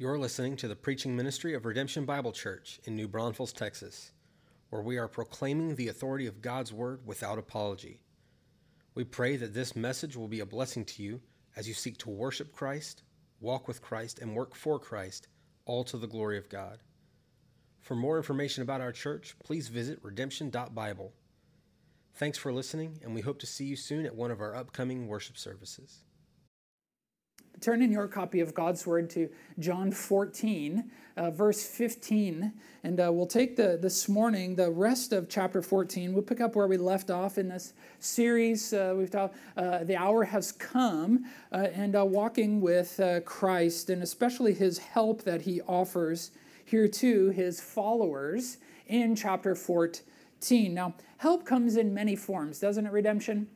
You're listening to the preaching ministry of Redemption Bible Church in New Braunfels, Texas, where we are proclaiming the authority of God's Word without apology. We pray that this message will be a blessing to you as you seek to worship Christ, walk with Christ, and work for Christ, all to the glory of God. For more information about our church, please visit redemption.bible. Thanks for listening, and we hope to see you soon at one of our upcoming worship services. Turn in your copy of God's Word to John 14, uh, verse 15, and uh, we'll take the this morning the rest of chapter 14. We'll pick up where we left off in this series. Uh, we've talked uh, the hour has come, uh, and uh, walking with Christ, and especially His help that He offers here to His followers in chapter 14. Now, help comes in many forms, doesn't it? Redemption.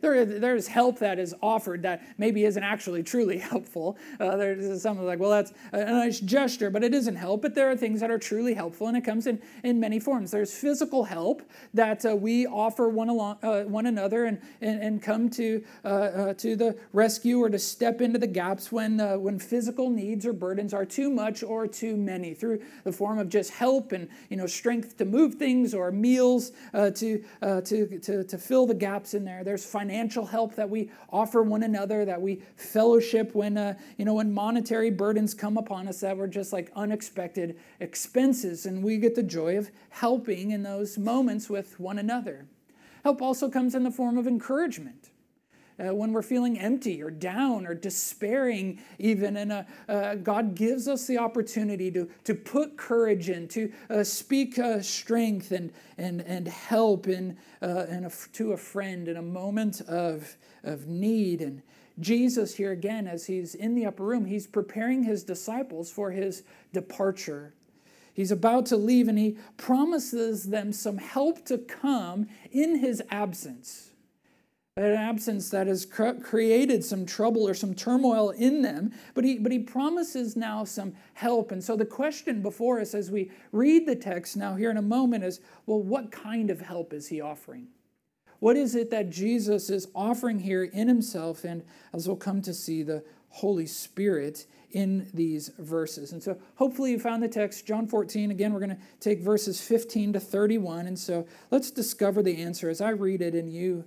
There, there's help that is offered that maybe isn't actually truly helpful. Uh, there's some like, well, that's a nice gesture, but it isn't help. But there are things that are truly helpful, and it comes in, in many forms. There's physical help that uh, we offer one, along, uh, one another and, and, and come to, uh, uh, to the rescue or to step into the gaps when, uh, when physical needs or burdens are too much or too many through the form of just help and you know, strength to move things or meals to, to, to, to fill the gaps in there. There's financial financial help that we offer one another, that we fellowship when, uh, you know, when monetary burdens come upon us that were just like unexpected expenses. And we get the joy of helping in those moments with one another. Help also comes in the form of encouragement uh, when we're feeling empty or down or despairing, even. And uh, uh, God gives us the opportunity to, to put courage in, to uh, speak uh, strength and, and, and help in, uh, in a, to a friend in a moment of, of need. And Jesus, here again, as he's in the upper room, he's preparing his disciples for his departure. He's about to leave and he promises them some help to come in his absence an absence that has created some trouble or some turmoil in them but he but he promises now some help. And so the question before us as we read the text now here in a moment is well what kind of help is he offering? What is it that jesus is offering here in himself? And as we'll come to see the holy spirit in these verses. And so hopefully you found the text john 14 again we're going to take verses 15 to 31 and so let's discover the answer as i read it and you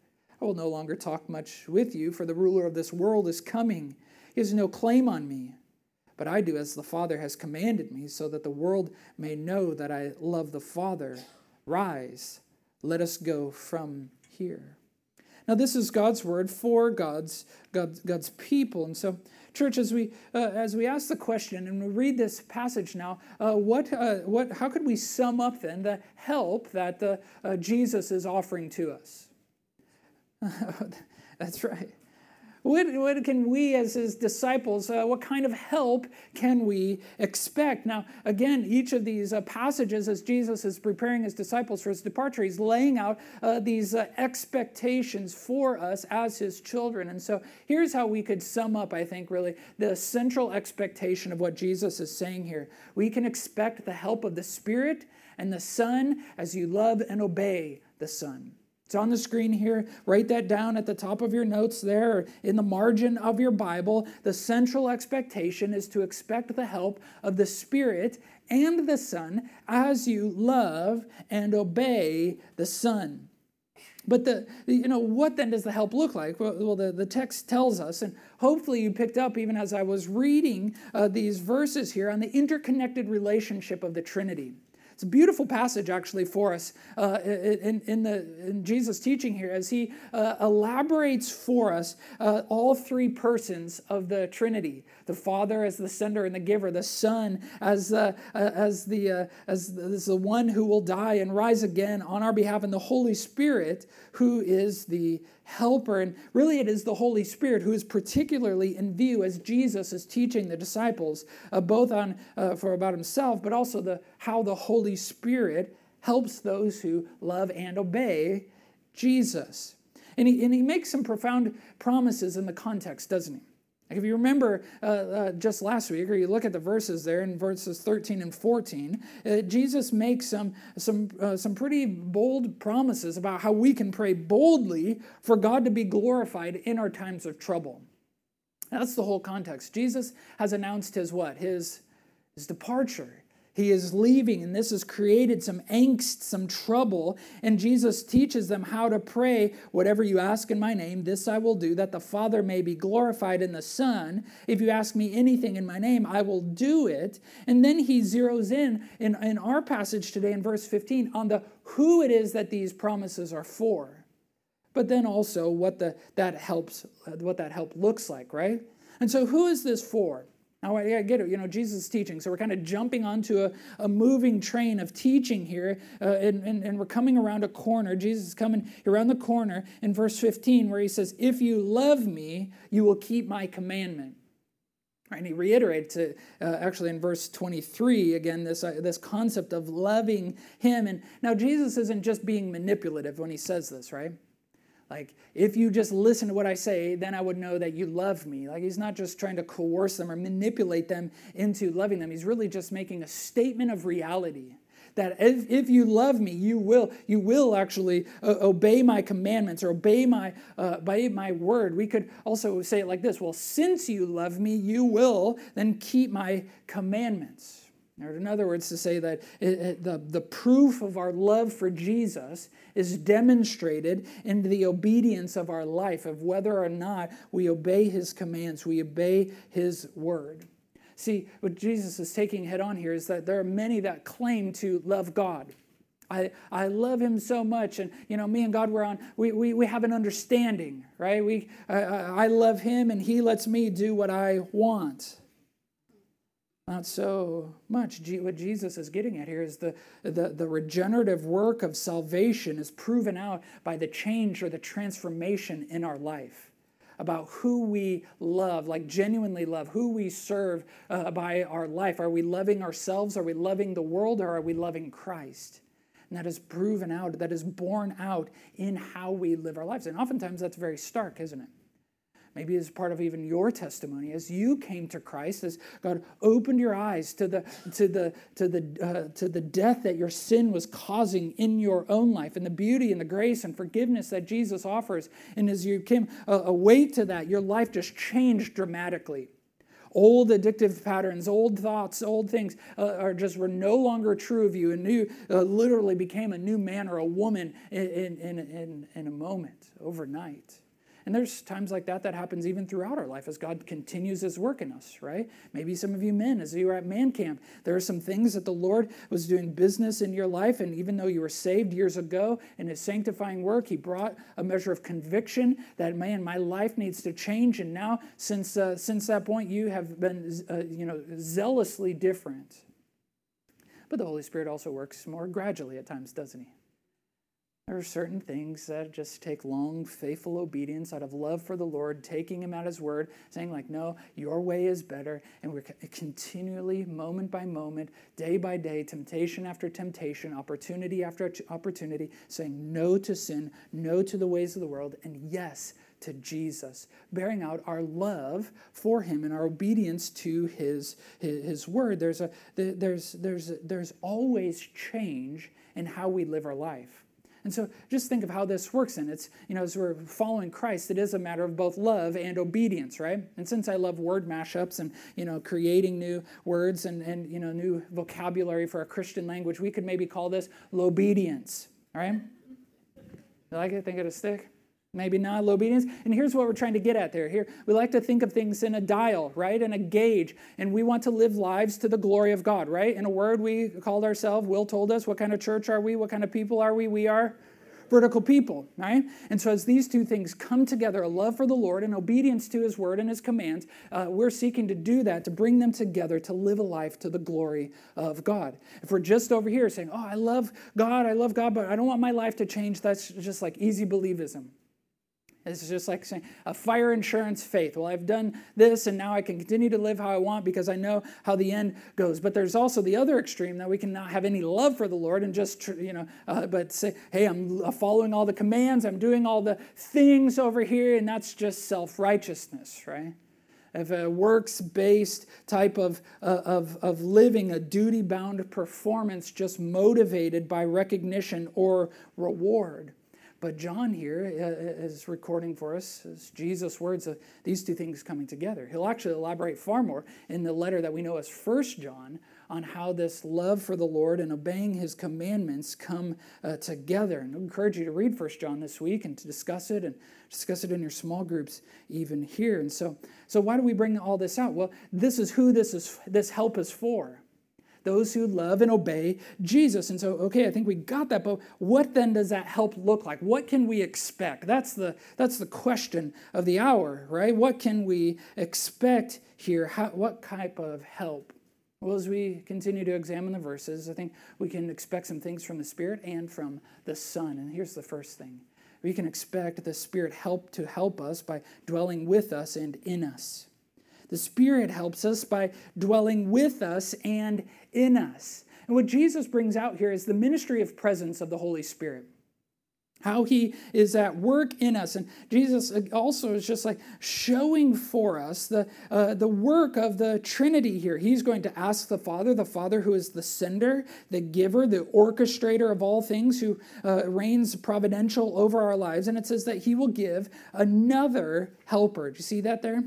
I will no longer talk much with you, for the ruler of this world is coming. He has no claim on me. But I do as the Father has commanded me, so that the world may know that I love the Father. Rise, let us go from here. Now, this is God's word for God's, God's, God's people. And so, church, as we, uh, as we ask the question and we read this passage now, uh, what, uh, what, how could we sum up then the help that uh, Jesus is offering to us? That's right. What, what can we, as his disciples, uh, what kind of help can we expect? Now, again, each of these uh, passages, as Jesus is preparing his disciples for his departure, he's laying out uh, these uh, expectations for us as his children. And so here's how we could sum up, I think, really, the central expectation of what Jesus is saying here. We can expect the help of the Spirit and the Son as you love and obey the Son. It's on the screen here. Write that down at the top of your notes there in the margin of your Bible. The central expectation is to expect the help of the Spirit and the Son as you love and obey the Son. But the you know what then does the help look like? Well, well the, the text tells us, and hopefully you picked up even as I was reading uh, these verses here on the interconnected relationship of the Trinity. It's a beautiful passage, actually, for us uh, in, in, the, in Jesus' teaching here as he uh, elaborates for us uh, all three persons of the Trinity the Father as the sender and the giver, the Son as, uh, as, the, uh, as, the, as the one who will die and rise again on our behalf, and the Holy Spirit who is the helper. And really, it is the Holy Spirit who is particularly in view as Jesus is teaching the disciples, uh, both on uh, for about himself, but also the how the Holy Spirit helps those who love and obey Jesus. And he, and he makes some profound promises in the context, doesn't he? Like if you remember uh, uh, just last week, or you look at the verses there in verses 13 and 14, uh, Jesus makes some, some, uh, some pretty bold promises about how we can pray boldly for God to be glorified in our times of trouble. That's the whole context. Jesus has announced his what? His, his departure. He is leaving, and this has created some angst, some trouble. And Jesus teaches them how to pray whatever you ask in my name, this I will do, that the Father may be glorified in the Son. If you ask me anything in my name, I will do it. And then he zeroes in, in, in our passage today in verse 15 on the who it is that these promises are for. But then also what the, that helps, what that help looks like, right? And so who is this for? Now, I get it. You know, Jesus is teaching. So we're kind of jumping onto a, a moving train of teaching here, uh, and, and, and we're coming around a corner. Jesus is coming around the corner in verse 15, where he says, If you love me, you will keep my commandment. And he reiterates it uh, actually in verse 23 again, this, uh, this concept of loving him. And now, Jesus isn't just being manipulative when he says this, right? Like, if you just listen to what I say, then I would know that you love me. Like, he's not just trying to coerce them or manipulate them into loving them. He's really just making a statement of reality that if, if you love me you will you will actually uh, obey my commandments or obey my uh, obey my word we could also say it like this well since you love me you will then keep my commandments or in other words, to say that it, the, the proof of our love for Jesus is demonstrated in the obedience of our life, of whether or not we obey his commands, we obey his word. See, what Jesus is taking head on here is that there are many that claim to love God. I, I love him so much. And, you know, me and God, we're on, we, we, we have an understanding, right? We, I love him and he lets me do what I want. Not so much. What Jesus is getting at here is the, the, the regenerative work of salvation is proven out by the change or the transformation in our life about who we love, like genuinely love, who we serve uh, by our life. Are we loving ourselves? Are we loving the world? Or are we loving Christ? And that is proven out, that is borne out in how we live our lives. And oftentimes that's very stark, isn't it? Maybe as part of even your testimony as you came to christ as god opened your eyes to the to the to the uh, to the death that your sin was causing in your own life and the beauty and the grace and forgiveness that jesus offers. And as you came uh, to that your life just changed dramatically. Old addictive patterns old thoughts old things uh, are just were no longer true of you and you uh, literally became a new man or a woman in, in, in, in a moment overnight And there's times like that that happens even throughout our life as God continues his work in us, right? Maybe some of you men, as you were at man camp, there are some things that the Lord was doing business in your life. And even though you were saved years ago in his sanctifying work, he brought a measure of conviction that, man, my life needs to change. And now, since, uh, since that point, you have been, uh, you know, zealously different. But the Holy Spirit also works more gradually at times, doesn't he? There are certain things that just take long, faithful obedience out of love for the Lord, taking Him at His word, saying, like, no, your way is better. And we're continually, moment by moment, day by day, temptation after temptation, opportunity after opportunity, saying no to sin, no to the ways of the world, and yes to Jesus, bearing out our love for Him and our obedience to His, His, his word. There's, a, there's, there's, there's always change in how we live our life. And so just think of how this works. And it's, you know, as we're following Christ, it is a matter of both love and obedience, right? And since I love word mashups and, you know, creating new words and, and you know, new vocabulary for a Christian language, we could maybe call this obedience, all right? You like it? Think it'll stick? Maybe not obedience. And here's what we're trying to get at there. Here, we like to think of things in a dial, right? In a gauge. And we want to live lives to the glory of God, right? In a word, we called ourselves, Will told us, what kind of church are we? What kind of people are we? We are vertical people, right? And so as these two things come together, a love for the Lord and obedience to his word and his commands, uh, we're seeking to do that, to bring them together, to live a life to the glory of God. If we're just over here saying, oh, I love God, I love God, but I don't want my life to change, that's just like easy believism. It's just like saying a fire insurance faith. Well, I've done this and now I can continue to live how I want because I know how the end goes. But there's also the other extreme that we can not have any love for the Lord and just, you know, uh, but say, hey, I'm following all the commands, I'm doing all the things over here, and that's just self righteousness, right? If a works based type of, uh, of, of living, a duty bound performance just motivated by recognition or reward. But John here uh, recording for us Jesus' words of these two things coming together. He'll actually elaborate far more in the letter that we know as First John on how this love for the Lord and obeying his commandments come uh, together. And I encourage you to read First John this week and to discuss it and discuss it in your small groups even here. And so, so why do we bring all this out? Well, this is who this is this help is for those who love and obey Jesus. And so, okay, I think we got that, but what then does that help look like? What can we expect? That's the that's the question of the hour, right? What can we expect here? How, what type of help? Well, as we continue to examine the verses, I think we can expect some things from the Spirit and from the Son. And here's the first thing. We can expect the Spirit help to help us by dwelling with us and in us. The Spirit helps us by dwelling with us and in us. And what Jesus brings out here is the ministry of presence of the Holy Spirit. How he is at work in us. And Jesus also is just like showing for us the, uh, the work of the Trinity here. He's going to ask the Father, the Father who is the sender, the giver, the orchestrator of all things, who uh, reigns providential over our lives. And it says that he will give another helper. Do you see that there?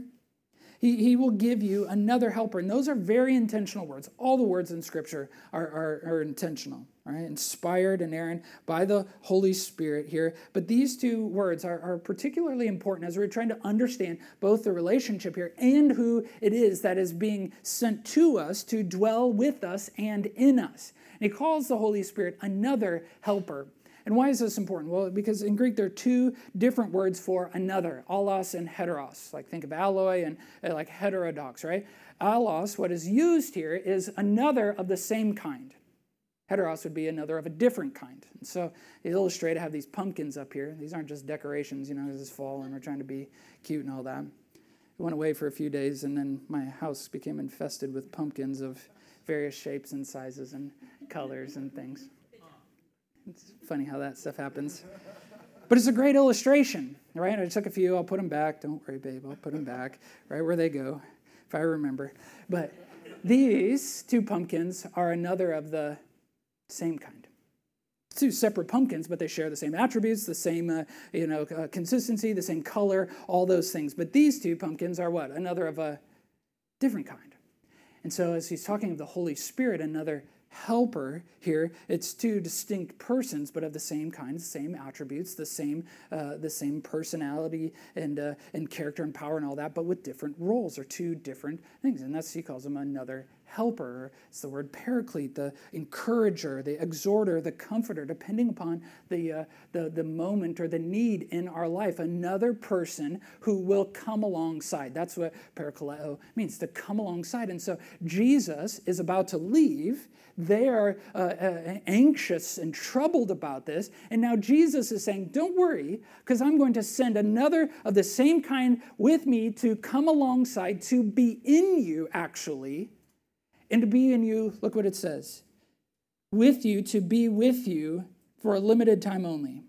He, he will give you another helper. And those are very intentional words. All the words in Scripture are, are, are intentional, right? Inspired and inerrant by the Holy Spirit here. But these two words are, are particularly important as we're trying to understand both the relationship here and who it is that is being sent to us to dwell with us and in us. And he calls the Holy Spirit another helper. And why is this important? Well, because in Greek there are two different words for another, allos and heteros. Like think of alloy and uh, like heterodox, right? Allos, what is used here, is another of the same kind. Heteros would be another of a different kind. And so to illustrate, I have these pumpkins up here. These aren't just decorations, you know, because it's fall and we're trying to be cute and all that. We went away for a few days, and then my house became infested with pumpkins of various shapes and sizes and colors and things. It's funny how that stuff happens. But it's a great illustration, right? I took a few, I'll put them back. Don't worry, babe, I'll put them back right where they go, if I remember. But these two pumpkins are another of the same kind. Two separate pumpkins, but they share the same attributes, the same, uh, you know, uh, consistency, the same color, all those things. But these two pumpkins are what? Another of a different kind. And so, as he's talking of the Holy Spirit, another helper here. It's two distinct persons, but of the same kind, same attributes, the same, uh, the same personality and, uh, and character and power and all that, but with different roles or two different things. And that's, he calls them another helper. It's the word paraclete, the encourager, the exhorter, the comforter, depending upon the, uh, the, the moment or the need in our life. Another person who will come alongside. That's what parakaleo means, to come alongside. And so Jesus is about to leave. They are uh, uh, anxious and troubled about this. And now Jesus is saying, Don't worry, because I'm going to send another of the same kind with me to come alongside, to be in you, actually and to be in you, look what it says with you, to be with you for a limited time only.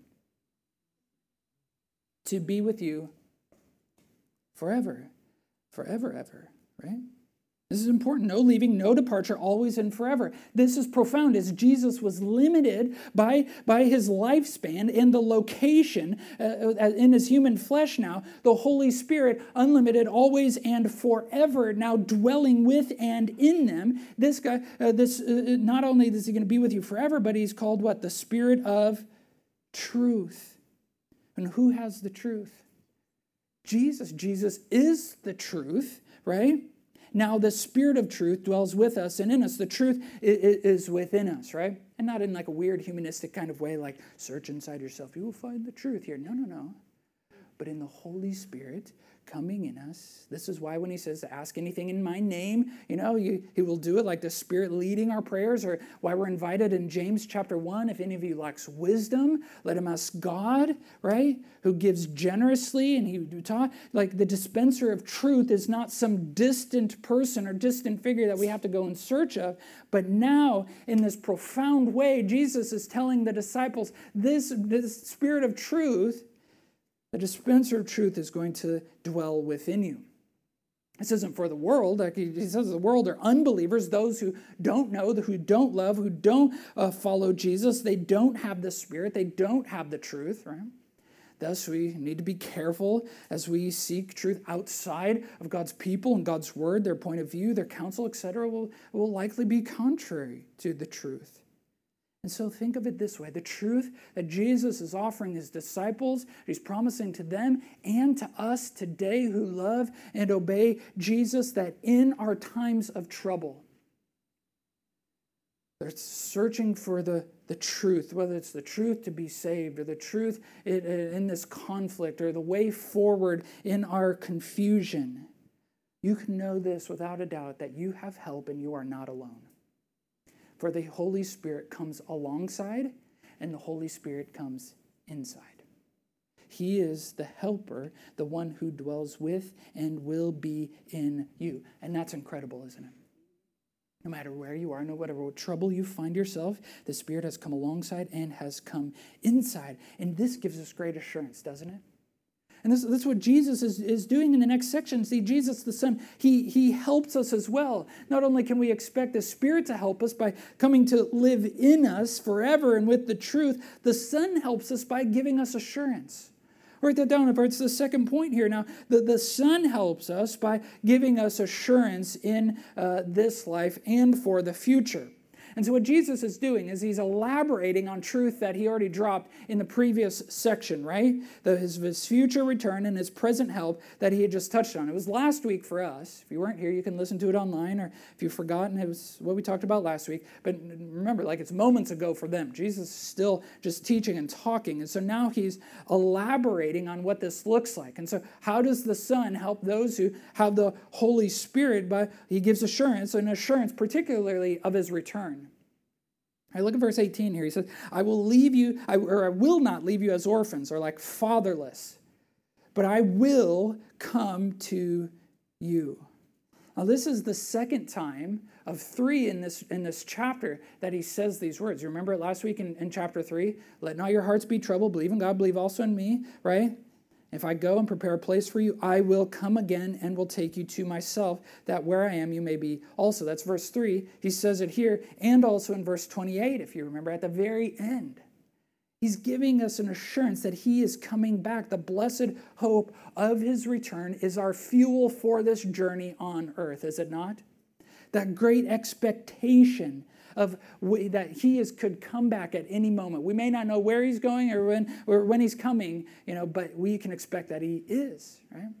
To be with you forever, forever, ever, right? This is important. No leaving, no departure, always and forever. This is profound as Jesus was limited by, by his lifespan and the location uh, uh, in his human flesh now. The Holy Spirit, unlimited, always and forever, now dwelling with and in them. This guy, uh, this uh, uh not only is he going to be with you forever, but he's called what? The Spirit of truth. And who has the truth? Jesus. Jesus is the truth, right? Now the Spirit of truth dwells with us and in us. The truth is within us, right? And not in like a weird humanistic kind of way, like search inside yourself. You will find the truth here. No, no, no. But in the Holy Spirit coming in us. This is why when he says, ask anything in my name, you know, you, he will do it like the Spirit leading our prayers, or why we're invited in James chapter 1. If any of you lacks wisdom, let him ask God, right? Who gives generously, and he would taught, like the dispenser of truth is not some distant person or distant figure that we have to go in search of. But now, in this profound way, Jesus is telling the disciples, this, this Spirit of truth the dispenser of truth is going to dwell within you. This isn't for the world. He says the world are unbelievers, those who don't know, who don't love, who don't uh, follow Jesus. They don't have the Spirit. They don't have the truth, right? Thus, we need to be careful as we seek truth outside of God's people and God's word. Their point of view, their counsel, etc., will, will likely be contrary to the truth. And so think of it this way the truth that Jesus is offering his disciples, he's promising to them and to us today who love and obey Jesus that in our times of trouble, they're searching for the, the truth, whether it's the truth to be saved or the truth in, in this conflict or the way forward in our confusion. You can know this without a doubt that you have help and you are not alone. For the Holy Spirit comes alongside and the Holy Spirit comes inside. He is the helper, the one who dwells with and will be in you. And that's incredible, isn't it? No matter where you are, no matter what trouble you find yourself, the Spirit has come alongside and has come inside. And this gives us great assurance, doesn't it? And this, this is what Jesus is, is doing in the next section. See, Jesus the Son, he, he helps us as well. Not only can we expect the Spirit to help us by coming to live in us forever and with the truth, the Son helps us by giving us assurance. Write that down. It's the second point here. Now, the, the Son helps us by giving us assurance in uh, this life and for the future. And so, what Jesus is doing is he's elaborating on truth that he already dropped in the previous section, right? The, his, his future return and his present help that he had just touched on. It was last week for us. If you weren't here, you can listen to it online, or if you've forgotten, it was what we talked about last week. But remember, like it's moments ago for them. Jesus is still just teaching and talking. And so now he's elaborating on what this looks like. And so, how does the Son help those who have the Holy Spirit? By he gives assurance, and assurance particularly of his return. Right, look at verse 18 here. He says, I will leave you, I, or I will not leave you as orphans or like fatherless, but I will come to you. Now, this is the second time of three in this, in this chapter that he says these words. You remember it last week in, in chapter three? Let not your hearts be troubled. Believe in God, believe also in me, right? If I go and prepare a place for you, I will come again and will take you to myself, that where I am you may be also. That's verse 3. He says it here and also in verse 28, if you remember, at the very end. He's giving us an assurance that he is coming back. The blessed hope of his return is our fuel for this journey on earth, is it not? That great expectation of that he is could come back at any moment. We may not know where he's going or when or when he's coming, you know, but we can expect that he is, right?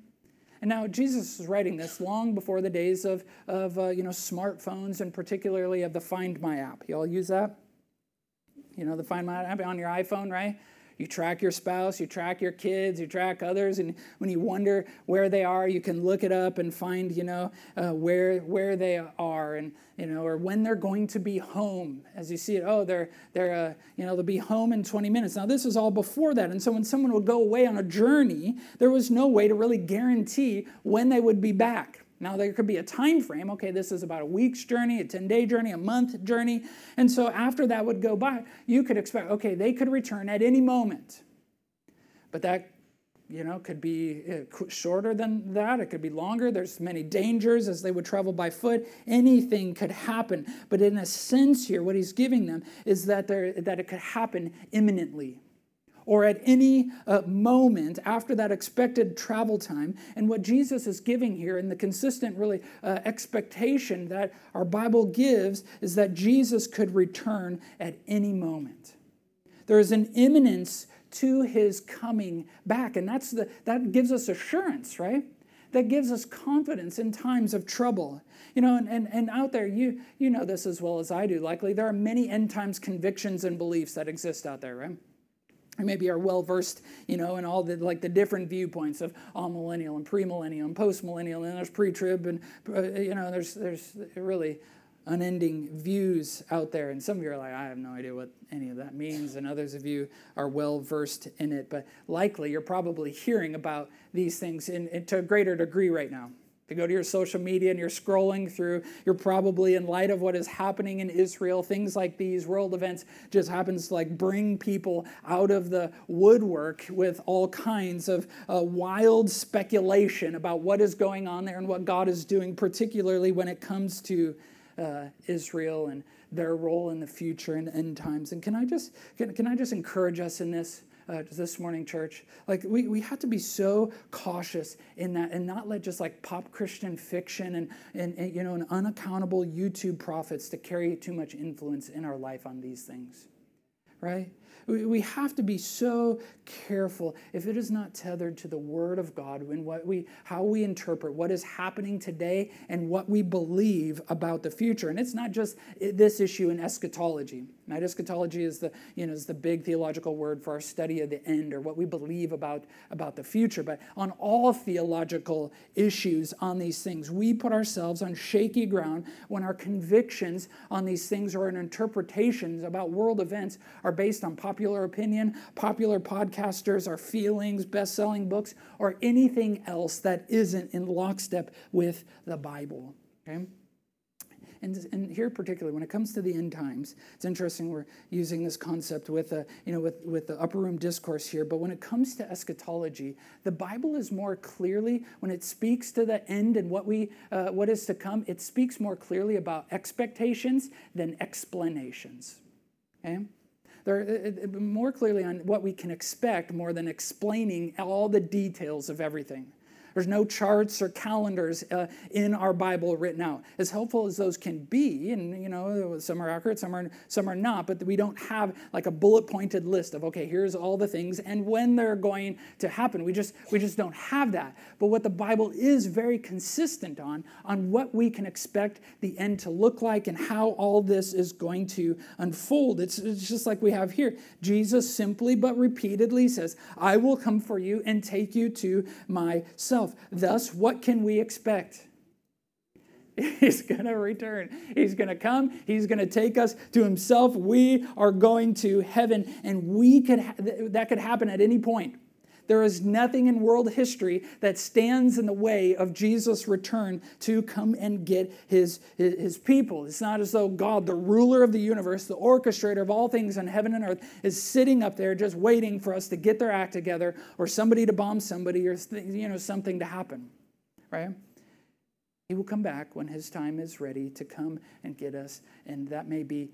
And now Jesus is writing this long before the days of, of uh, you know, smartphones and particularly of the Find My app. You all use that? You know, the Find My app on your iPhone, right? You track your spouse, you track your kids, you track others, and when you wonder where they are, you can look it up and find, you know, uh, where where they are, and you know, or when they're going to be home. As you see it, oh, they're they're uh, you know they'll be home in 20 minutes. Now this is all before that, and so when someone would go away on a journey, there was no way to really guarantee when they would be back. Now there could be a time frame. Okay, this is about a week's journey, a 10-day journey, a month journey. And so after that would go by, you could expect, okay, they could return at any moment. But that you know could be uh, shorter than that it could be longer there's many dangers as they would travel by foot anything could happen but in a sense here what he's giving them is that there that it could happen imminently or at any uh, moment after that expected travel time. And what Jesus is giving here, and the consistent, really, uh, expectation that our Bible gives, is that Jesus could return at any moment. There is an imminence to his coming back, and that's the, that gives us assurance, right? That gives us confidence in times of trouble. You know, and, and, and out there, you, you know this as well as I do, likely. There are many end times convictions and beliefs that exist out there, right? Maybe are well versed, you know, in all the like the different viewpoints of amillennial and premillennial and postmillennial, and there's pre-trib, and uh, you know, there's there's really unending views out there. And some of you are like, I have no idea what any of that means, and others of you are well versed in it. But likely, you're probably hearing about these things in, in to a greater degree right now. You go to your social media and you're scrolling through, you're probably in light of what is happening in Israel, things like these world events just happens to like bring people out of the woodwork with all kinds of uh, wild speculation about what is going on there and what God is doing, particularly when it comes to uh, Israel and their role in the future and end times. And can I just can, can I just encourage us in this? Uh, this morning, church. Like, we, we have to be so cautious in that and not let just like pop Christian fiction and, and, and, you know, and unaccountable YouTube prophets to carry too much influence in our life on these things, right? We have to be so careful if it is not tethered to the Word of God when what we, how we interpret what is happening today and what we believe about the future. And it's not just this issue in eschatology. Right? Eschatology is the, you know, is the big theological word for our study of the end or what we believe about, about the future. But on all theological issues on these things, we put ourselves on shaky ground when our convictions on these things or our interpretations about world events are based on popular popular opinion, popular podcasters, our feelings, best selling books, or anything else that isn't in lockstep with the Bible. Okay? And, and here particularly when it comes to the end times it's interesting we're using this concept with a, you know with, with the upper room discourse here but when it comes to eschatology the bible is more clearly when it speaks to the end and what we uh, what is to come it speaks more clearly about expectations than explanations okay they're more clearly on what we can expect more than explaining all the details of everything. There's no charts or calendars uh, in our Bible written out. As helpful as those can be, and you know, some are accurate, some are some are not, but we don't have like a bullet pointed list of okay, here's all the things and when they're going to happen. We just we just don't have that. But what the Bible is very consistent on on what we can expect the end to look like and how all this is going to unfold. It's, it's just like we have here. Jesus simply but repeatedly says, "I will come for you and take you to myself." Himself. Thus, what can we expect? He's going to return. He's going to come. He's going to take us to himself. We are going to heaven, and we could ha- that could happen at any point. There is nothing in world history that stands in the way of Jesus' return to come and get his, his, people. It's not as though God, the ruler of the universe, the orchestrator of all things on heaven and earth, is sitting up there just waiting for us to get their act together or somebody to bomb somebody or you know, something to happen, right? He will come back when his time is ready to come and get us, and that may be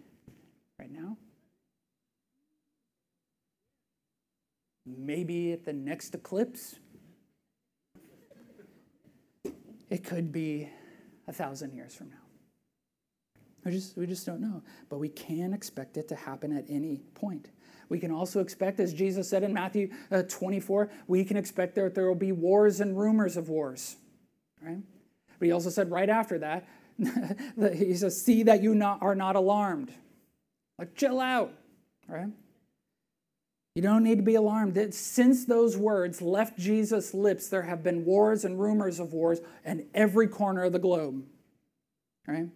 right now, maybe at the next eclipse. It could be a thousand years from now. We just, we just don't know. But we can expect it to happen at any point. We can also expect, as Jesus said in Matthew uh, 24, we can expect that there will be wars and rumors of wars. Right? But he also said right after that, he says, see that you not, are not alarmed. Like, chill out. Right? You don't need to be alarmed. That since those words left Jesus' lips, there have been wars and rumors of wars in every corner of the globe. Right?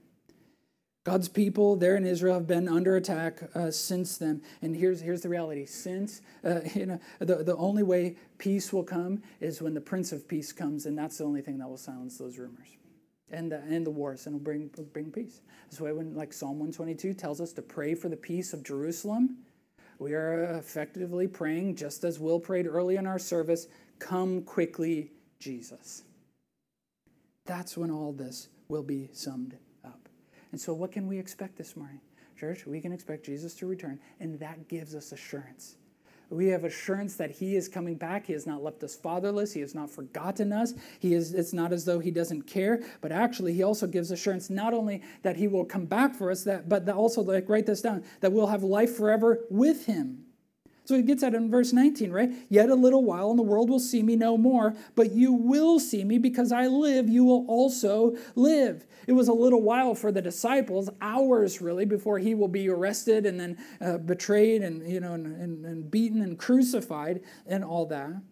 God's people there in Israel have been under attack uh, since then. And here's, here's the reality. Since, uh, you know, the, the only way peace will come is when the Prince of Peace comes, and that's the only thing that will silence those rumors and the, and the wars and will bring, bring peace. That's why when, like Psalm 122 tells us to pray for the peace of Jerusalem, we are effectively praying, just as Will prayed early in our service, come quickly, Jesus. That's when all this will be summed up. and so, what can we expect this morning? Church, we can expect Jesus to return, and that gives us assurance. We have assurance that He is coming back. He has not left us fatherless. He has not forgotten us. He is, it's not as though He doesn't care, but actually, He also gives assurance not only that He will come back for us, that, but also, like, write this down, that we'll have life forever with Him. So he gets at in verse 19, right? Yet a little while, and the world will see me no more, but you will see me because I live, you will also live. It was a little while for the disciples, hours really, before he will be arrested and then uh, betrayed and, you know, and, and, and beaten and crucified and all that.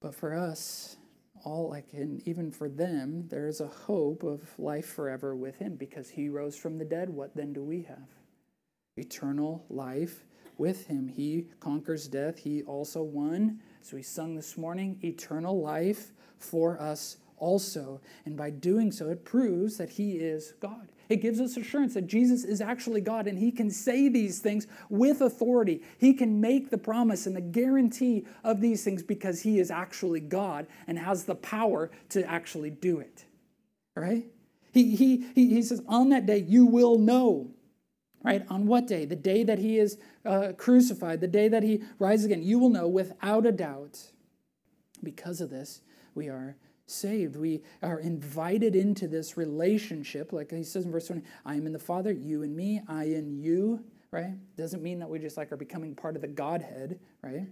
But for us, all like and even for them there is a hope of life forever with him because he rose from the dead what then do we have eternal life with him. He conquers death. He also won, So we sung this morning, eternal life for us also. And by doing so, it proves that he is God. It gives us assurance that Jesus is actually God and he can say these things with authority. He can make the promise and the guarantee of these things because he is actually God and has the power to actually do it. Right? He, he, he, he says, On that day, you will know Right? On what day? The day that he is uh, crucified, the day that he rises again. You will know without a doubt. Because of this, we are saved. We are invited into this relationship. Like he says in verse 20, I am in the Father, you in me, I in you. Right? Doesn't mean that we just like are becoming part of the Godhead, right?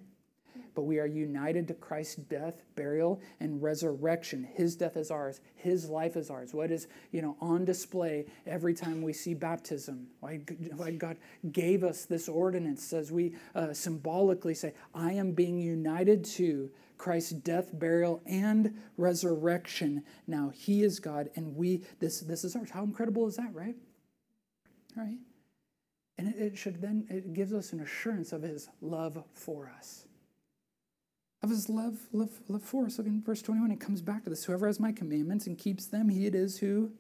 But we are united to Christ's death, burial, and resurrection. His death is ours. His life is ours. What is, you know, on display every time we see baptism. Why, why God gave us this ordinance as we uh, symbolically say, I am being united to Christ's death, burial, and resurrection. Now he is God, and we, this, this is ours. How incredible is that, right? Right? And it, it should then, it gives us an assurance of his love for us of his love, love, love for us. Look in verse 21, it comes back to this. Whoever has my commandments and keeps them, he it is who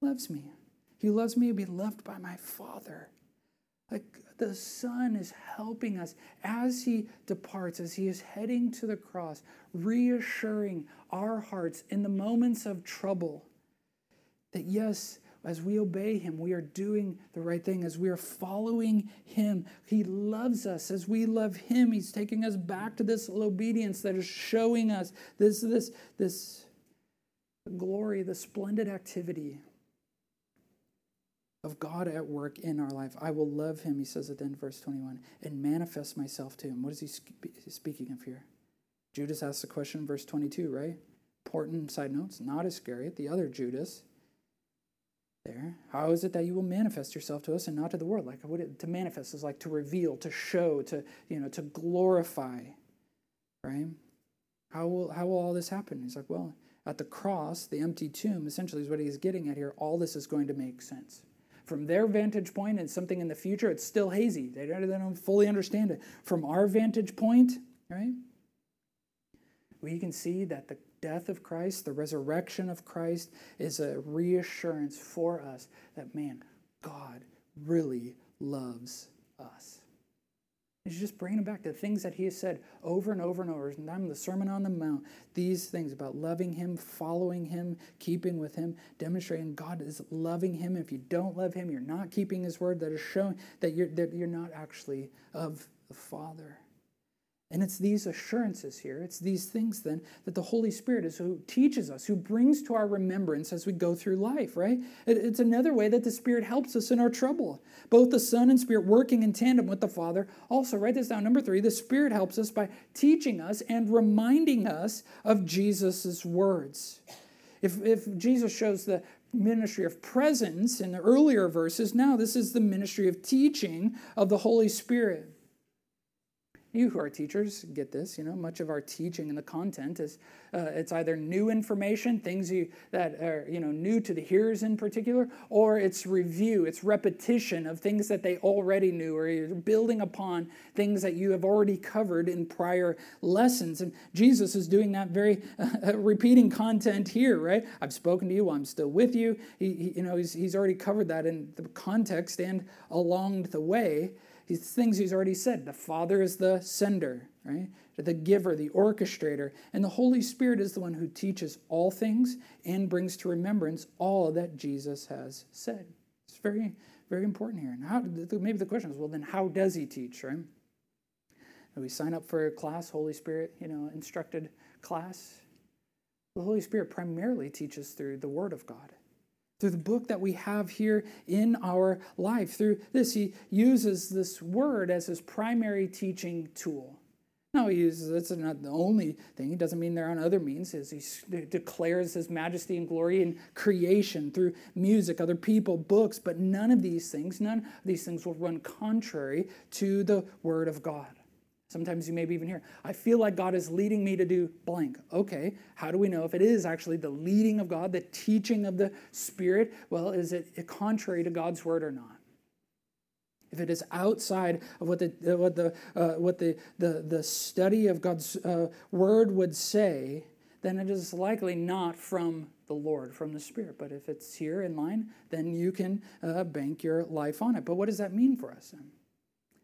loves me. He loves me to be loved by my Father. Like the Son is helping us as he departs, as he is heading to the cross, reassuring our hearts in the moments of trouble that yes, as we obey him, we are doing the right thing. As we are following him, he loves us. As we love him, he's taking us back to this obedience that is showing us this, this, this glory, the splendid activity of God at work in our life. I will love him, he says at the end verse 21, and manifest myself to him. What is he speaking of here? Judas asks the question in verse 22, right? Important side notes, not Iscariot, the other Judas there. How is it that you will manifest yourself to us and not to the world? Like what it, to manifest is like to reveal, to show, to you know, to glorify, right? How will how will all this happen? He's like, well, at the cross, the empty tomb, essentially is what he's getting at here. All this is going to make sense. From their vantage point and something in the future, it's still hazy. They don't, they don't fully understand it. From our vantage point, right? We can see that the death of Christ, the resurrection of Christ, is a reassurance for us that, man, God really loves us. He's just bringing it back to the things that he has said over and over and over. And I'm the Sermon on the Mount, these things about loving him, following him, keeping with him, demonstrating God is loving him. If you don't love him, you're not keeping his word. That is showing that you're, that you're not actually of the Father. And it's these assurances here, it's these things then that the Holy Spirit is who teaches us, who brings to our remembrance as we go through life, right? It's another way that the Spirit helps us in our trouble. Both the Son and Spirit working in tandem with the Father. Also, write this down. Number three, the Spirit helps us by teaching us and reminding us of Jesus' words. If, if Jesus shows the ministry of presence in the earlier verses, now this is the ministry of teaching of the Holy Spirit. You who are teachers get this. You know, much of our teaching and the content is uh, it's either new information, things you, that are you know new to the hearers in particular, or it's review, it's repetition of things that they already knew, or you're building upon things that you have already covered in prior lessons. And Jesus is doing that very uh, repeating content here, right? I've spoken to you, I'm still with you. He, he, you know, he's, he's already covered that in the context and along the way. These things he's already said. The Father is the sender, right? The giver, the orchestrator. And the Holy Spirit is the one who teaches all things and brings to remembrance all that Jesus has said. It's very, very important here. And how, maybe the question is, well, then how does he teach, right? We sign up for a class, Holy Spirit, you know, instructed class? The Holy Spirit primarily teaches through the Word of God through the book that we have here in our life. Through this, he uses this word as his primary teaching tool. Now, he uses that's not the only thing. It doesn't mean there aren't other means. As he declares his majesty and glory in creation through music, other people, books, but none of these things, none of these things will run contrary to the word of God. Sometimes you maybe even hear, I feel like God is leading me to do blank. Okay, how do we know if it is actually the leading of God, the teaching of the Spirit? Well, is it contrary to God's word or not? If it is outside of what the, what the, uh, what the, the, the study of God's uh, word would say, then it is likely not from the Lord, from the Spirit. But if it's here in line, then you can uh, bank your life on it. But what does that mean for us?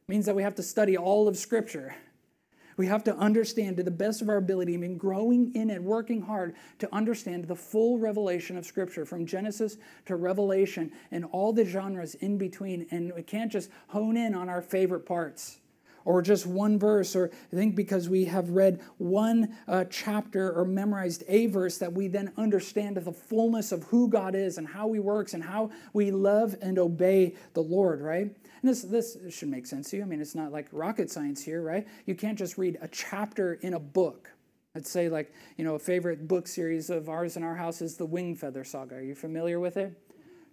Means that we have to study all of Scripture. We have to understand to the best of our ability, I mean, growing in it, working hard to understand the full revelation of Scripture from Genesis to Revelation and all the genres in between. And we can't just hone in on our favorite parts or just one verse, or I think because we have read one uh, chapter or memorized a verse that we then understand the fullness of who God is and how He works and how we love and obey the Lord, right? And this, this should make sense to you. I mean, it's not like rocket science here, right? You can't just read a chapter in a book. Let's say, like, you know, a favorite book series of ours in our house is the Wingfeather Saga. Are you familiar with it?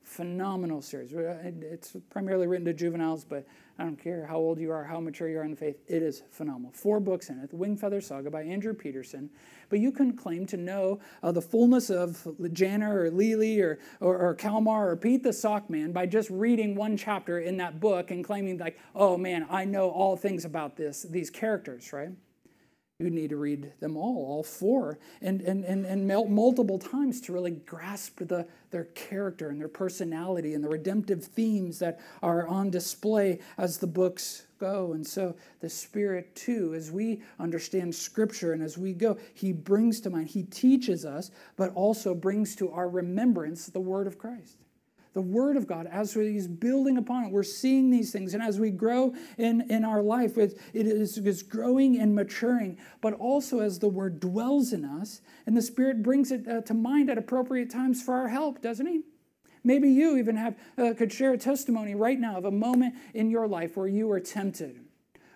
Phenomenal series. It's primarily written to juveniles, but I don't care how old you are, how mature you are in the faith, it is phenomenal. Four books in it The Wingfeather Saga by Andrew Peterson. But you can claim to know uh, the fullness of Janner or Leeli or, or, or Kalmar or Peet the Sock Man by just reading one chapter in that book and claiming, like, oh man, I know all things about this, these characters, right? You need to read them all, all four, and, and, and, and multiple times to really grasp the, their character and their personality and the redemptive themes that are on display as the books go. And so the Spirit, too, as we understand Scripture and as we go, He brings to mind, He teaches us, but also brings to our remembrance the Word of Christ the Word of God, as He's building upon it, we're seeing these things. And as we grow in, in our life, it, it is, is growing and maturing, but also as the Word dwells in us, and the Spirit brings it uh, to mind at appropriate times for our help, doesn't He? Maybe you even have uh, could share a testimony right now of a moment in your life where you were tempted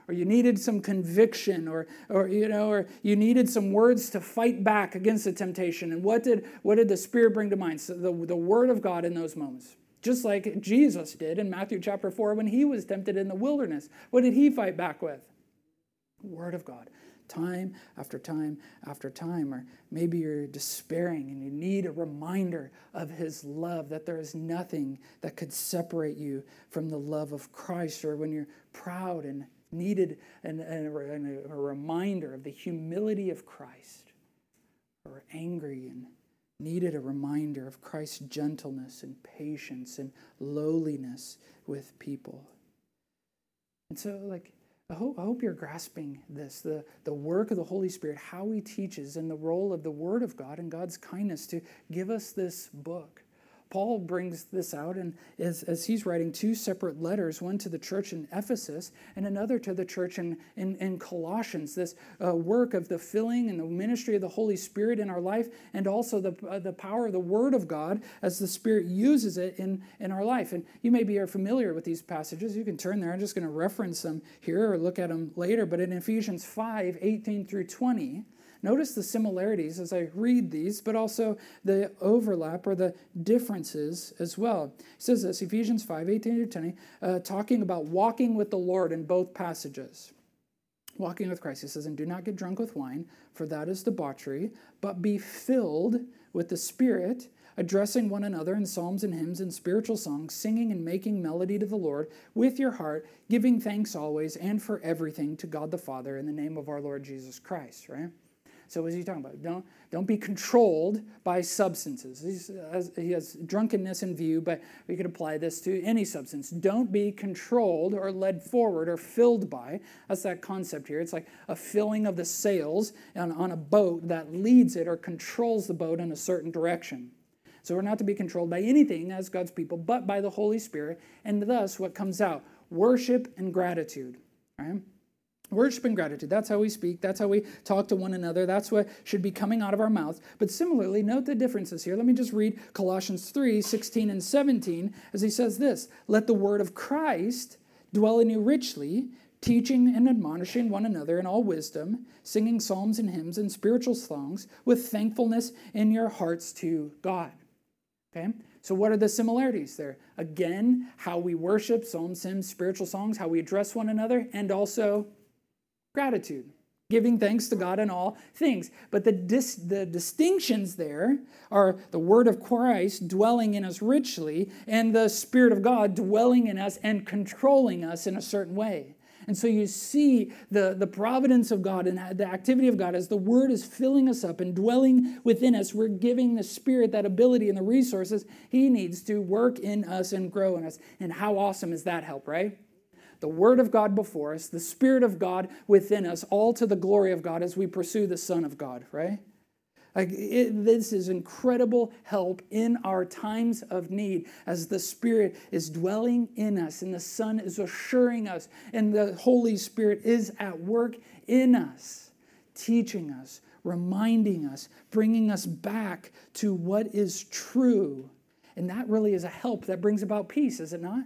or you needed some conviction or, or you know or you needed some words to fight back against the temptation. And what did what did the spirit bring to mind? So the, the word of god in those moments just like jesus did in matthew chapter 4 when he was tempted in the wilderness. What did he fight back with? Word of god. Time after time after time. Or maybe you're despairing and you need a reminder of His love, that there is nothing that could separate you from the love of Christ. Or when you're proud and needed an, a, a reminder of the humility of Christ, or angry and needed a reminder of Christ's gentleness and patience and lowliness with people. And so, like, I hope, I hope you're grasping this the, the work of the Holy Spirit, how He teaches, and the role of the Word of God and God's kindness to give us this book Paul brings this out, and as, as he's writing two separate letters, one to the church in Ephesus and another to the church in, in, in Colossians, this uh, work of the filling and the ministry of the Holy Spirit in our life, and also the, uh, the power of the Word of God as the Spirit uses it in, in our life. And you may be familiar with these passages. You can turn there. I'm just going to reference them here or look at them later. But in Ephesians 5 18 through 20, Notice the similarities as I read these, but also the overlap or the differences as well. He says this, Ephesians 5 18 to 20, uh, talking about walking with the Lord in both passages. Walking with Christ. He says, And do not get drunk with wine, for that is debauchery, but be filled with the Spirit addressing one another in psalms and hymns and spiritual songs, singing and making melody to the Lord with your heart, giving thanks always and for everything to God the Father in the name of our Lord Jesus Christ, right? So what is he talking about? Don't, don't be controlled by substances. Has, uh, he has drunkenness in view, but we could apply this to any substance. Don't be controlled or led forward or filled by. That's that concept here. It's like a filling of the sails on, on a boat that leads it or controls the boat in a certain direction. So we're not to be controlled by anything as God's people, but by the Holy Spirit. And thus, what comes out? Worship and gratitude. Right? Worship and gratitude. That's how we speak. That's how we talk to one another. That's what should be coming out of our mouths. But similarly, note the differences here. Let me just read Colossians 3 16 and 17 as he says this Let the word of Christ dwell in you richly, teaching and admonishing one another in all wisdom, singing psalms and hymns and spiritual songs with thankfulness in your hearts to God. Okay? So, what are the similarities there? Again, how we worship, psalms, hymns, spiritual songs, how we address one another, and also Gratitude, giving thanks to God in all things. But the, dis- the distinctions there are the word of Christ dwelling in us richly and the Spirit of God dwelling in us and controlling us in a certain way. And so you see the, the providence of God and the activity of God as the Word is filling us up and dwelling within us. We're giving the Spirit that ability and the resources He needs to work in us and grow in us. And how awesome is that help, right? The Word of God before us, the Spirit of God within us, all to the glory of God as we pursue the Son of God, right? Like it, this is incredible help in our times of need as the Spirit is dwelling in us and the Son is assuring us and the Holy Spirit is at work in us, teaching us, reminding us, bringing us back to what is true. And that really is a help that brings about peace, is it not?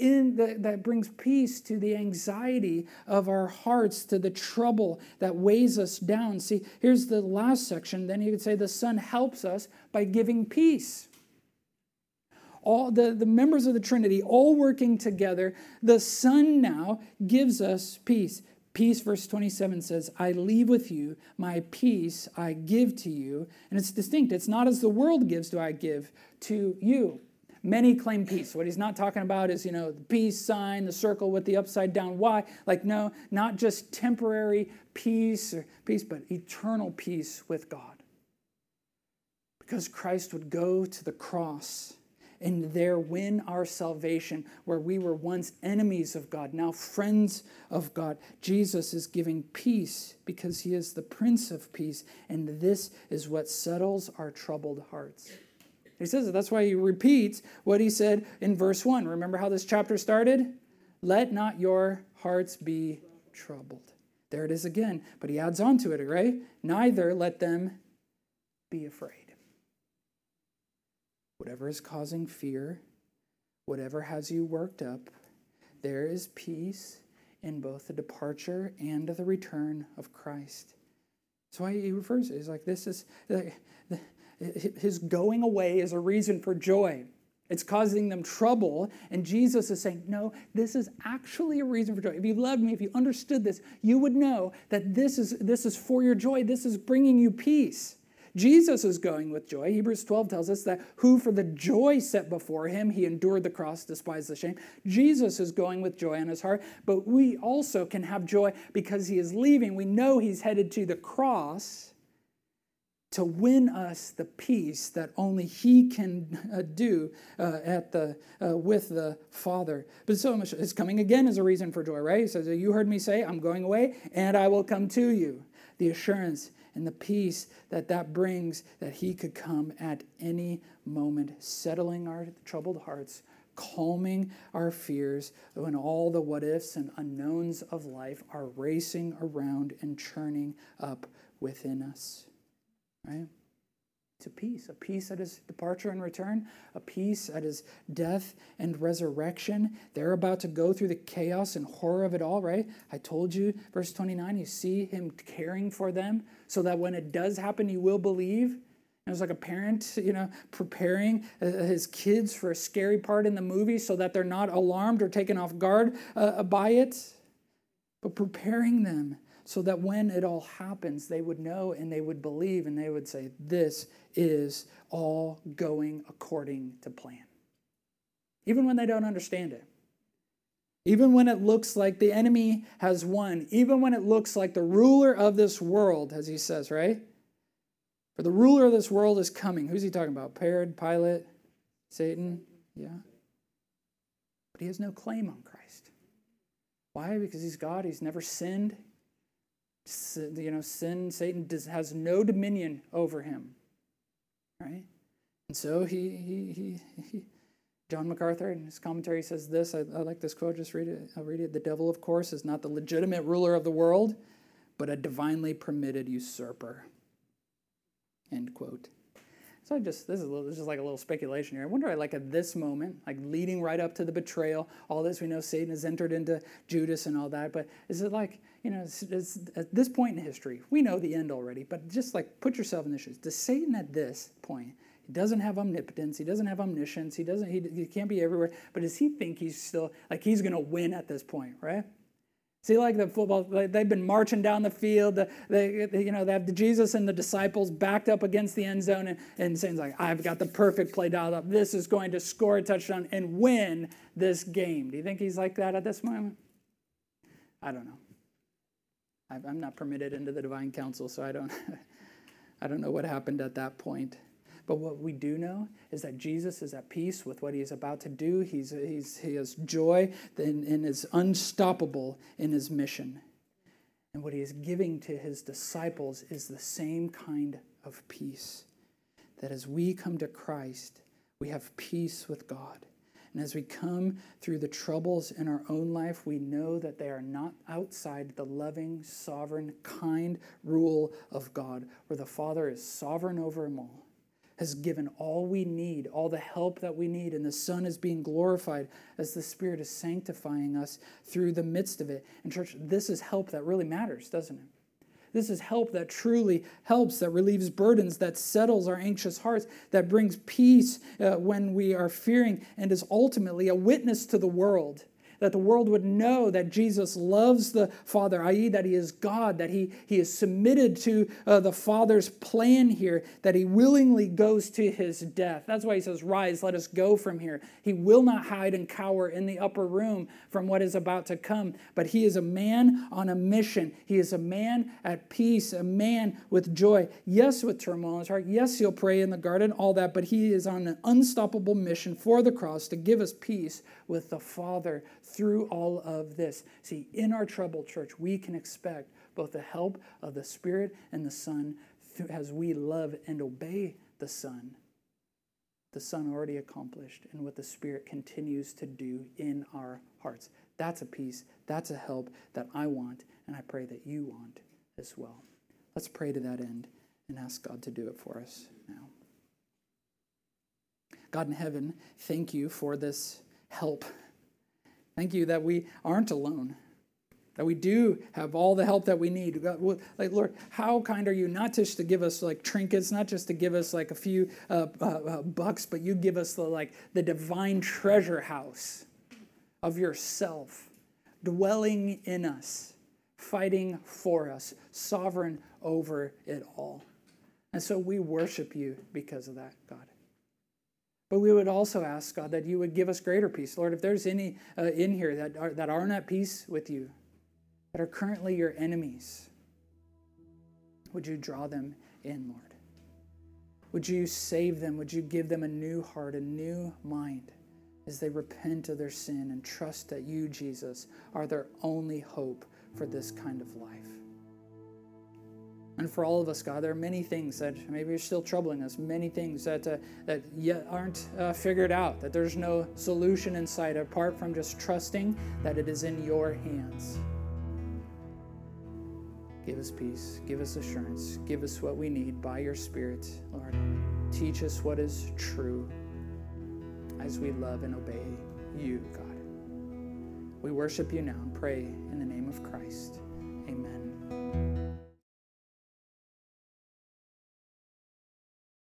In the, that brings peace to the anxiety of our hearts, to the trouble that weighs us down. See, here's the last section. Then you could say the Son helps us by giving peace. All the, the members of the Trinity all working together. The Son now gives us peace. Peace, verse 27 says, I leave with you, my peace I give to you. And it's distinct. It's not as the world gives, do I give to you. Many claim peace. What he's not talking about is, you know, the peace sign, the circle with the upside down Y. Like, no, not just temporary peace or peace, but eternal peace with God. Because Christ would go to the cross and there win our salvation where we were once enemies of God, now friends of God. Jesus is giving peace because he is the Prince of Peace, and this is what settles our troubled hearts. He says it. That's why he repeats what he said in verse 1. Remember how this chapter started? Let not your hearts be troubled. There it is again. But he adds on to it, right? Neither let them be afraid. Whatever is causing fear, whatever has you worked up, there is peace in both the departure and the return of Christ. That's why he refers to it. He's like, this is his going away is a reason for joy. It's causing them trouble. And Jesus is saying, No, this is actually a reason for joy. If you loved me, if you understood this, you would know that this is, this is for your joy. This is bringing you peace. Jesus is going with joy. Hebrews 12 tells us that who, for the joy set before him, he endured the cross, despised the shame. Jesus is going with joy in his heart, but we also can have joy because he is leaving. We know he's headed to the cross to win us the peace that only He can uh, do uh, at the uh, with the Father. But so much is coming again as a reason for joy, right? He says, "You heard me say, I'm going away, and I will come to you." the assurance and the peace that that brings that he could come at any moment, settling our troubled hearts, calming our fears when all the what ifs and unknowns of life are racing around and churning up within us. Right? It's a peace, a peace at his departure and return, a peace at his death and resurrection. They're about to go through the chaos and horror of it all, right? I told you, verse 29, you see him caring for them so that when it does happen, you will believe. It was like a parent, you know, preparing uh, his kids for a scary part in the movie so that they're not alarmed or taken off guard uh, by it, but preparing them so that when it all happens, they would know and they would believe and they would say, This is all going according to plan. Even when they don't understand it. Even when it looks like the enemy has won, even when it looks like the ruler of this world, as he says, right? For the ruler of this world is coming. Who's he talking about? Herod, Pilate, Satan? Yeah. But he has no claim on Christ. Why? Because he's God. He's never sinned you know, sin, Satan does, has no dominion over him, right? And so he, he, he, he John MacArthur in his commentary says this. I, I like this quote. Just read it. I'll read it. The devil, of course, is not the legitimate ruler of the world, but a divinely permitted usurper. End quote. So I just this is, little, this is like a little speculation here. I wonder, like at this moment, like leading right up to the betrayal, all this we know Satan has entered into Judas and all that. But is it like you know, it's, it's, at this point in history, we know the end already. But just like put yourself in the shoes. Does Satan at this point? He doesn't have omnipotence. He doesn't have omniscience. He doesn't. He, he can't be everywhere. But does he think he's still like he's going to win at this point? Right? See, like the football, they've been marching down the field. They, you know, they have Jesus and the disciples backed up against the end zone, and, and saying like, "I've got the perfect play dialed up. This is going to score a touchdown and win this game." Do you think he's like that at this moment? I don't know. I'm not permitted into the divine council, so I don't, I don't know what happened at that point. But what we do know is that Jesus is at peace with what he is about to do. He's, he's, he has joy and is unstoppable in his mission. And what he is giving to his disciples is the same kind of peace. That as we come to Christ, we have peace with God. And as we come through the troubles in our own life, we know that they are not outside the loving, sovereign, kind rule of God, where the Father is sovereign over them all has given all we need, all the help that we need, and the Son is being glorified as the Spirit is sanctifying us through the midst of it. And, church, this is help that really matters, doesn't it? This is help that truly helps, that relieves burdens, that settles our anxious hearts, that brings peace uh, when we are fearing, and is ultimately a witness to the world that the world would know that Jesus loves the Father, i.e., that he is God, that he, he is submitted to uh, the Father's plan here, that he willingly goes to his death. That's why he says, Rise, let us go from here. He will not hide and cower in the upper room from what is about to come, but he is a man on a mission. He is a man at peace, a man with joy. Yes, with turmoil in his heart. Yes, he'll pray in the garden, all that, but he is on an unstoppable mission for the cross to give us peace with the Father through all of this. See, in our troubled church, we can expect both the help of the Spirit and the Son as we love and obey the Son. The Son already accomplished, and what the Spirit continues to do in our hearts. That's a peace, that's a help that I want, and I pray that you want as well. Let's pray to that end and ask God to do it for us now. God in heaven, thank you for this help Thank you that we aren't alone, that we do have all the help that we need. Like, Lord, how kind are you not just to give us like trinkets, not just to give us like a few uh, uh, uh, bucks, but you give us the like the divine treasure house of yourself, dwelling in us, fighting for us, sovereign over it all. And so we worship you because of that, God. But we would also ask, God, that you would give us greater peace. Lord, if there's any uh, in here that, are, that aren't at peace with you, that are currently your enemies, would you draw them in, Lord? Would you save them? Would you give them a new heart, a new mind as they repent of their sin and trust that you, Jesus, are their only hope for this kind of life? And for all of us, God, there are many things that maybe are still troubling us, many things that, uh, that yet aren't uh, figured out, that there's no solution in sight apart from just trusting that it is in your hands. Give us peace, give us assurance, give us what we need by your Spirit, Lord. Teach us what is true as we love and obey you, God. We worship you now and pray in the name of Christ. Amen.